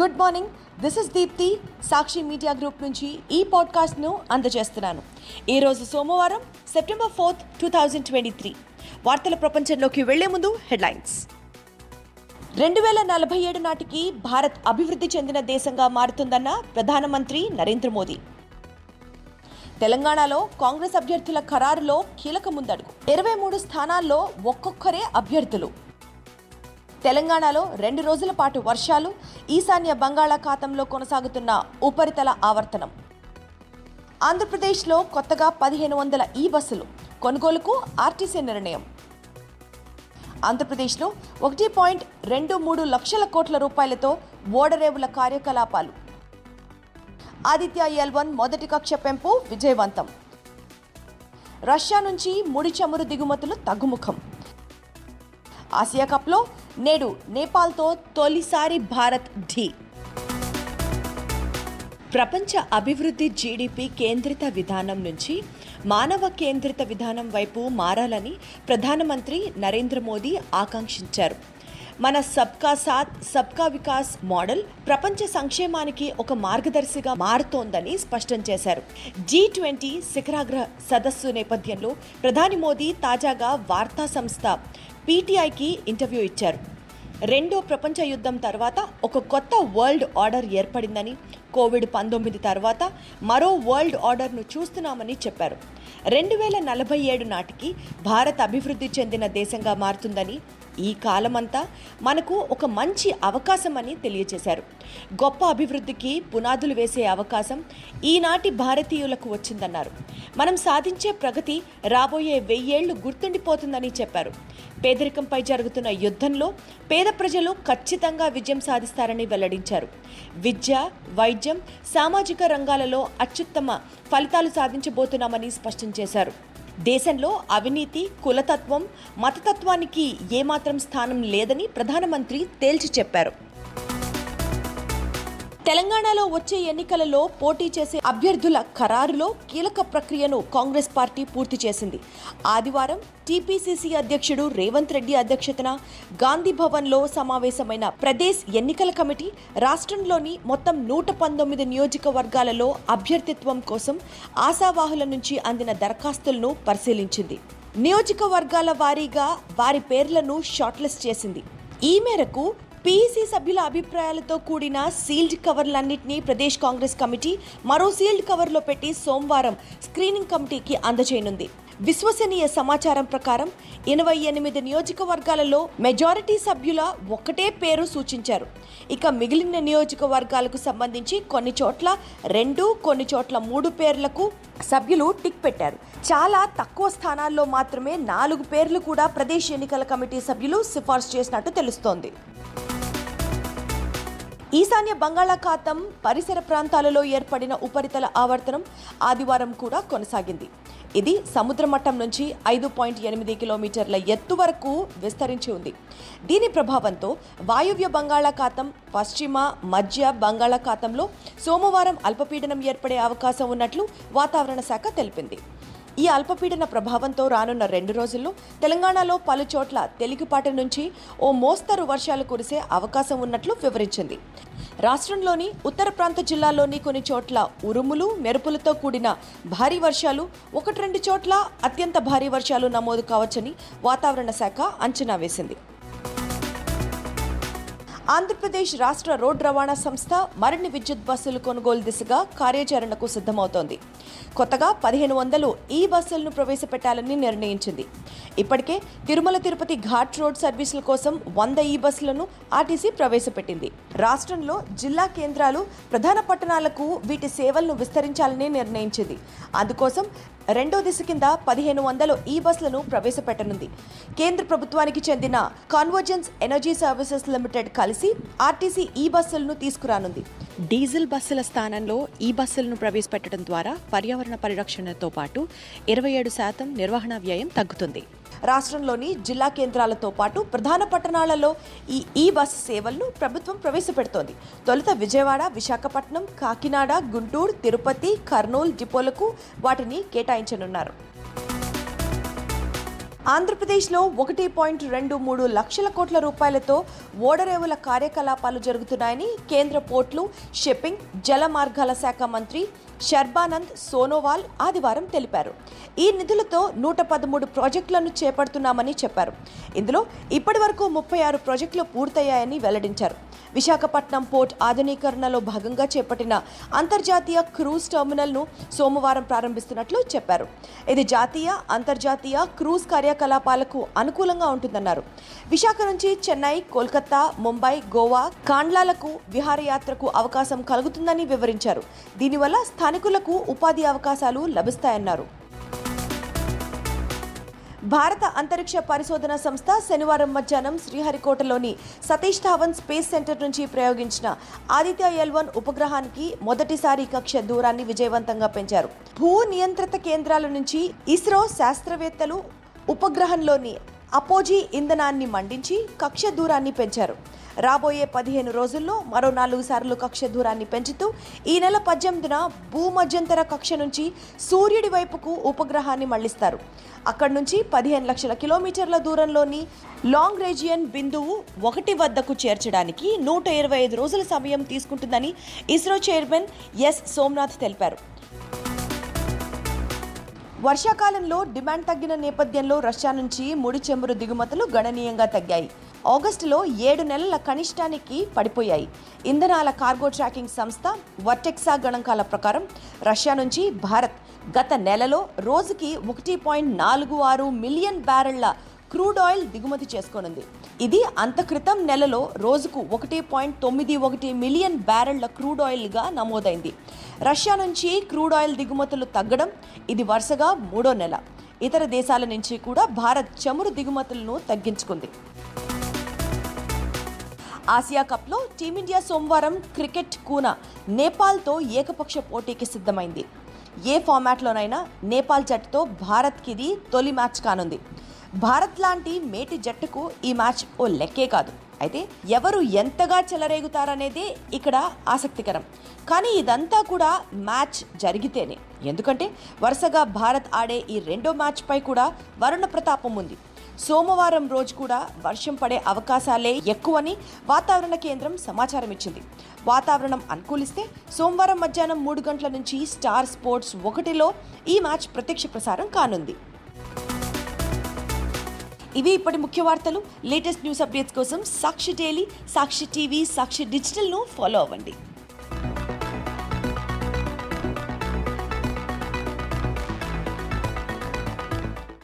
Good morning this is Deepthi Sakshi media group నుంచి ఈ పాడ్కాస్ట్ను అందజేస్తున్నాను. ఈరోజు సోమవారం September fourth two thousand twenty three వార్తల ప్రపంచంలోకి వెళ్ళే ముందు హెడ్లైన్స్ రెండు వేల నలభై ఏడు నాటికి భారత్ అభివృద్ధి చెందిన దేశంగా మారుతుందన్న ప్రధానమంత్రి నరేంద్ర మోదీ. తెలంగాణలో కాంగ్రెస్ అభ్యర్థుల ఖరారులో కీలక ముందడుగు ఇరవై మూడు స్థానాల్లో ఒక్కొక్కరే అభ్యర్థులు. తెలంగాణలో రెండు రోజుల పాటు వర్షాలు ఈశాన్య బంగాళాఖాతంలో కొనసాగుతున్న ఉపరితల ఆవర్తనం. ఆంధ్రప్రదేశ్లో కొత్తగా పదిహేను వందల ఈ బస్సులు కొనుగోలుకు ఆర్టీసీ నిర్ణయం. ఆంధ్రప్రదేశ్లో ఒకటి పాయింట్ రెండు మూడు లక్షల కోట్ల రూపాయలతో ఓడరేవుల కార్యకలాపాలు. ఆదిత్య ఎల్ వన్ మొదటి కక్ష పెంపు విజయవంతం. రష్యా నుంచి ముడి చమురు దిగుమతులు తగ్గుముఖం. ఆసియా కప్లో నేడు నేపాల్తో తొలిసారి భారత్ ఢీ. ప్రపంచ అభివృద్ధి జీడిపి కేంద్రిత విధానం నుంచి మానవ కేంద్రిత విధానం వైపు మారాలని ప్రధానమంత్రి నరేంద్ర మోదీ ఆకాంక్షించారు. మన సబ్కా సాత్ సబ్కా వికాస్ మోడల్ ప్రపంచ సంక్షేమానికి ఒక మార్గదర్శిగా మారుతోందని స్పష్టం చేశారు. జీ ట్వంటీ శిఖరాగ్ర సదస్సు నేపథ్యంలో ప్రధాని మోదీ తాజాగా వార్తా సంస్థ పీటీఐకి ఇంటర్వ్యూ ఇచ్చారు. రెండో ప్రపంచ యుద్ధం తర్వాత ఒక కొత్త వరల్డ్ ఆర్డర్ ఏర్పడిందని కోవిడ్ పంతొమ్మిది తర్వాత మరో వరల్డ్ ఆర్డర్ను చూస్తున్నామని చెప్పారు. రెండు వేల నలభై ఏడు నాటికి భారత్ అభివృద్ధి చెందిన దేశంగా మారుతుందని ఈ కాలమంతా మనకు ఒక మంచి అవకాశమని తెలియజేశారు. గొప్ప అభివృద్ధికి పునాదులు వేసే అవకాశం ఈనాటి భారతీయులకు వచ్చిందన్నారు. మనం సాధించే ప్రగతి రాబోయే వెయ్యేళ్ళు గుర్తుండిపోతుందని చెప్పారు. పేదరికంపై జరుగుతున్న యుద్ధంలో పేద ప్రజలు ఖచ్చితంగా విజయం సాధిస్తారని వెల్లడించారు. విద్య వైద్యం సామాజిక రంగాలలో అత్యుత్తమ ఫలితాలు సాధించబోతున్నామని స్పష్టం చేశారు. దేశంలో అవినీతి కులతత్వం మతతత్వానికి ఏమాత్రం స్థానం లేదని ప్రధానమంత్రి తేల్చి చెప్పారు. తెలంగాణలో వచ్చే ఎన్నికలలో పోటీ చేసే అభ్యర్థుల ఖరారులో కీలక ప్రక్రియను కాంగ్రెస్ పార్టీ పూర్తి చేసింది. ఆదివారం టీపీసీసీ అధ్యక్షుడు రేవంత్ రెడ్డి అధ్యక్షతన గాంధీ భవన్లో సమావేశమైన ప్రదేశ్ ఎన్నికల కమిటీ రాష్ట్రంలోని మొత్తం నూట పంతొమ్మిది నియోజకవర్గాలలో అభ్యర్థిత్వం కోసం ఆశావాహుల నుంచి అందిన దరఖాస్తులను పరిశీలించింది. నియోజకవర్గాల వారీగా వారి పేర్లను షార్ట్లిస్ట్ చేసింది. ఈ మేరకు పీసీ సభ్యుల అభిప్రాయాలతో కూడిన సీల్డ్ కవర్లన్నింటినీ ప్రదేశ్ కాంగ్రెస్ కమిటీ మరో సీల్డ్ కవర్లో పెట్టి సోమవారం స్క్రీనింగ్ కమిటీకి అందజేయనుంది. విశ్వసనీయ సమాచారం ప్రకారం ఎనభై ఎనిమిది నియోజకవర్గాలలో మెజారిటీ సభ్యుల ఒకటే పేరు సూచించారు. ఇక మిగిలిన నియోజకవర్గాలకు సంబంధించి కొన్ని చోట్ల రెండు కొన్ని చోట్ల మూడు పేర్లకు సభ్యులు టిక్ పెట్టారు. చాలా తక్కువ స్థానాల్లో మాత్రమే నాలుగు పేర్లు కూడా ప్రదేశ్ ఎన్నికల కమిటీ సభ్యులు సిఫార్సు చేసినట్టు తెలుస్తోంది. ఈశాన్య బంగాళాఖాతం పరిసర ప్రాంతాలలో ఏర్పడిన ఉపరితల ఆవర్తనం ఆదివారం కూడా కొనసాగింది. ఇది సముద్ర మట్టం నుంచి ఐదు పాయింట్ ఎనిమిది కిలోమీటర్ల ఎత్తు వరకు విస్తరించి ఉంది. దీని ప్రభావంతో వాయువ్య బంగాళాఖాతం పశ్చిమ మధ్య బంగాళాఖాతంలో సోమవారం అల్పపీడనం ఏర్పడే అవకాశం ఉన్నట్లు వాతావరణ శాఖ తెలిపింది. ఈ అల్పపీడన ప్రభావంతో రానున్న రెండు రోజుల్లో తెలంగాణలో పలు చోట్ల తేలికపాటి నుంచి ఓ మోస్తరు వర్షాలు కురిసే అవకాశం ఉన్నట్లు వివరించింది. రాష్ట్రంలోని ఉత్తర ప్రాంత జిల్లాల్లోని కొన్ని చోట్ల ఉరుములు మెరుపులతో కూడిన భారీ వర్షాలు ఒకటి రెండు చోట్ల అత్యంత భారీ వర్షాలు నమోదు కావచ్చని వాతావరణ శాఖ అంచనా వేసింది. ఆంధ్రప్రదేశ్ రాష్ట్ర రోడ్డు రవాణా సంస్థ మరిన్ని విద్యుత్ బస్సులు కొనుగోలు దిశగా కార్యాచరణకు సిద్ధమవుతోంది. కొత్తగా పదిహేను వందలు ఈ బస్సులను ప్రవేశపెట్టాలని నిర్ణయించింది. ఇప్పటికే తిరుమల తిరుపతి ఘాట్ రోడ్ సర్వీసుల కోసం వంద ఈ బస్సులను ఆర్టీసీ ప్రవేశపెట్టింది. రాష్ట్రంలో జిల్లా కేంద్రాలు ప్రధాన పట్టణాలకు వీటి సేవలను విస్తరించాలని నిర్ణయించింది. అందుకోసం రెండో దిశ కింద పదిహేను వందలు ఈ బస్సులను ప్రవేశపెట్టనుంది. కేంద్ర ప్రభుత్వానికి చెందిన కాన్వర్జెన్స్ ఎనర్జీ సర్వీసెస్ లిమిటెడ్ కలిసి ఆర్టీసీ ఈ బస్సులను తీసుకురానుంది. డీజిల్ బస్సుల స్థానంలో ఈ బస్సులను ప్రవేశపెట్టడం ద్వారా పర్యావరణ పరిరక్షణతో పాటు ఇరవై ఏడు శాతం నిర్వహణ వ్యయం తగ్గుతుంది. రాష్ట్రంలోని జిల్లా కేంద్రాలతో పాటు ప్రధాన పట్టణాలలో ఈ ఈ బస్సు సేవలను ప్రభుత్వం ప్రవేశపెడుతోంది. తొలుత విజయవాడ విశాఖపట్నం కాకినాడ గుంటూరు తిరుపతి కర్నూలు డిపోలకు వాటిని కేటాయించనున్నారు. ఆంధ్రప్రదేశ్లో ఒకటి పాయింట్ రెండు మూడు లక్షల కోట్ల రూపాయలతో ఓడరేవుల కార్యకలాపాలు జరుగుతున్నాయని కేంద్ర పోర్టులు షిప్పింగ్ జల మార్గాల శాఖ మంత్రి శర్బానంద్ సోనోవాల్ ఆదివారం తెలిపారు. ఈ నిధులతో నూట పదమూడు ప్రాజెక్టులను చేపడుతున్నామని చెప్పారు. ఇందులో ఇప్పటి వరకు ముప్పై ఆరు ప్రాజెక్టులు పూర్తయ్యాయని వెల్లడించారు. విశాఖపట్నం పోర్ట్ ఆధునీకరణలో భాగంగా చేపట్టిన అంతర్జాతీయ క్రూజ్ టెర్మినల్ను సోమవారం ప్రారంభిస్తున్నట్లు చెప్పారు. ఇది జాతీయ అంతర్జాతీయ క్రూజ్ కార్యకలాపాలకు అనుకూలంగా ఉంటుందన్నారు. విశాఖ నుంచి చెన్నై కోల్కతా ముంబై గోవా కాండ్లాలకు విహారయాత్రకు అవకాశం కలుగుతుందని వివరించారు. దీనివల్ల స్థానికులకు ఉపాధి అవకాశాలు లభిస్తాయన్నారు. భారత అంతరిక్ష పరిశోధన సంస్థ శనివారం మధ్యాహ్నం శ్రీహరికోటలోని సతీష్ ధావన్ స్పేస్ సెంటర్ నుంచి ప్రయోగించిన ఆదిత్య ఎల్ వన్ ఉపగ్రహానికి మొదటిసారి కక్ష దూరాన్ని విజయవంతంగా పెంచారు. భూ నియంత్రిత కేంద్రాల నుంచి ఇస్రో శాస్త్రవేత్తలు ఉపగ్రహంలోని అపోజీ ఇంధనాన్ని మండించి కక్ష దూరాన్ని పెంచారు. రాబోయే పదిహేను రోజుల్లో మరో నాలుగు సార్లు కక్ష దూరాన్ని పెంచుతూ ఈ నెల పద్దెనిమిదిన భూమధ్యంతర కక్ష నుంచి సూర్యుడి వైపుకు ఉపగ్రహాన్ని మళ్ళిస్తారు. అక్కడి నుంచి పదిహేను లక్షల కిలోమీటర్ల దూరంలోని లాంగ్ రేజియన్ బిందువు ఒకటి వద్దకు చేర్చడానికి నూట ఇరవై ఐదు రోజుల సమయం తీసుకుంటుందని ఇస్రో చైర్మన్ ఎస్ సోమనాథ్ తెలిపారు. వర్షాకాలంలో డిమాండ్ తగ్గిన నేపథ్యంలో రష్యా నుంచి ముడి చమురు దిగుమతులు గణనీయంగా తగ్గాయి. ఆగస్టులో ఏడు నెలల కనిష్టానికి పడిపోయాయి. ఇంధనాల కార్గో ట్రాకింగ్ సంస్థ వర్టెక్సా గణాంకాల ప్రకారం రష్యా నుంచి భారత్ గత నెలలో రోజుకి ఒకటి పాయింట్ నాలుగు ఆరు మిలియన్ బ్యారెళ్ళ క్రూడ్ ఆయిల్ దిగుమతి చేసుకోనుంది. ఇది అంత క్రితం నెలలో రోజుకు ఒకటి పాయింట్ తొమ్మిది ఒకటి మిలియన్ బ్యారెళ్ళ క్రూడ్ ఆయిల్గా నమోదైంది. రష్యా నుంచి క్రూడ్ ఆయిల్ దిగుమతులు తగ్గడం ఇది వరుసగా మూడో నెల. ఇతర దేశాల నుంచి కూడా భారత్ చమురు దిగుమతులను తగ్గించుకుంది. ఆసియా కప్లో టీమిండియా సోమవారం క్రికెట్ కూన నేపాల్తో ఏకపక్ష పోటీకి సిద్ధమైంది. ఏ ఫార్మాట్లోనైనా నేపాల్ జట్టుతో భారత్కి ఇది తొలి మ్యాచ్ కానుంది. భారత్ లాంటి మేటి జట్టుకు ఈ మ్యాచ్ ఓ లెక్కే కాదు. అయితే ఎవరు ఎంతగా చెలరేగుతారనేదే ఇక్కడ ఆసక్తికరం. కానీ ఇదంతా కూడా మ్యాచ్ జరిగితేనే. ఎందుకంటే వరుసగా భారత్ ఆడే ఈ రెండో మ్యాచ్పై కూడా వరుణ ప్రతాపం ఉంది. సోమవారం రోజు కూడా వర్షం పడే అవకాశాలే ఎక్కువని వాతావరణ కేంద్రం సమాచారం ఇచ్చింది. వాతావరణం అనుకూలిస్తే సోమవారం మధ్యాహ్నం మూడు గంటల నుంచి స్టార్ స్పోర్ట్స్ ఒకటిలో ఈ మ్యాచ్ ప్రత్యక్ష ప్రసారం కానుంది. ఇవి ఇప్పటి ముఖ్య వార్తలు. లేటెస్ట్ న్యూస్ అప్డేట్స్ కోసం సాక్షి డైలీ సాక్షి టీవీ సాక్షి డిజిటల్ను ఫాలో అవ్వండి.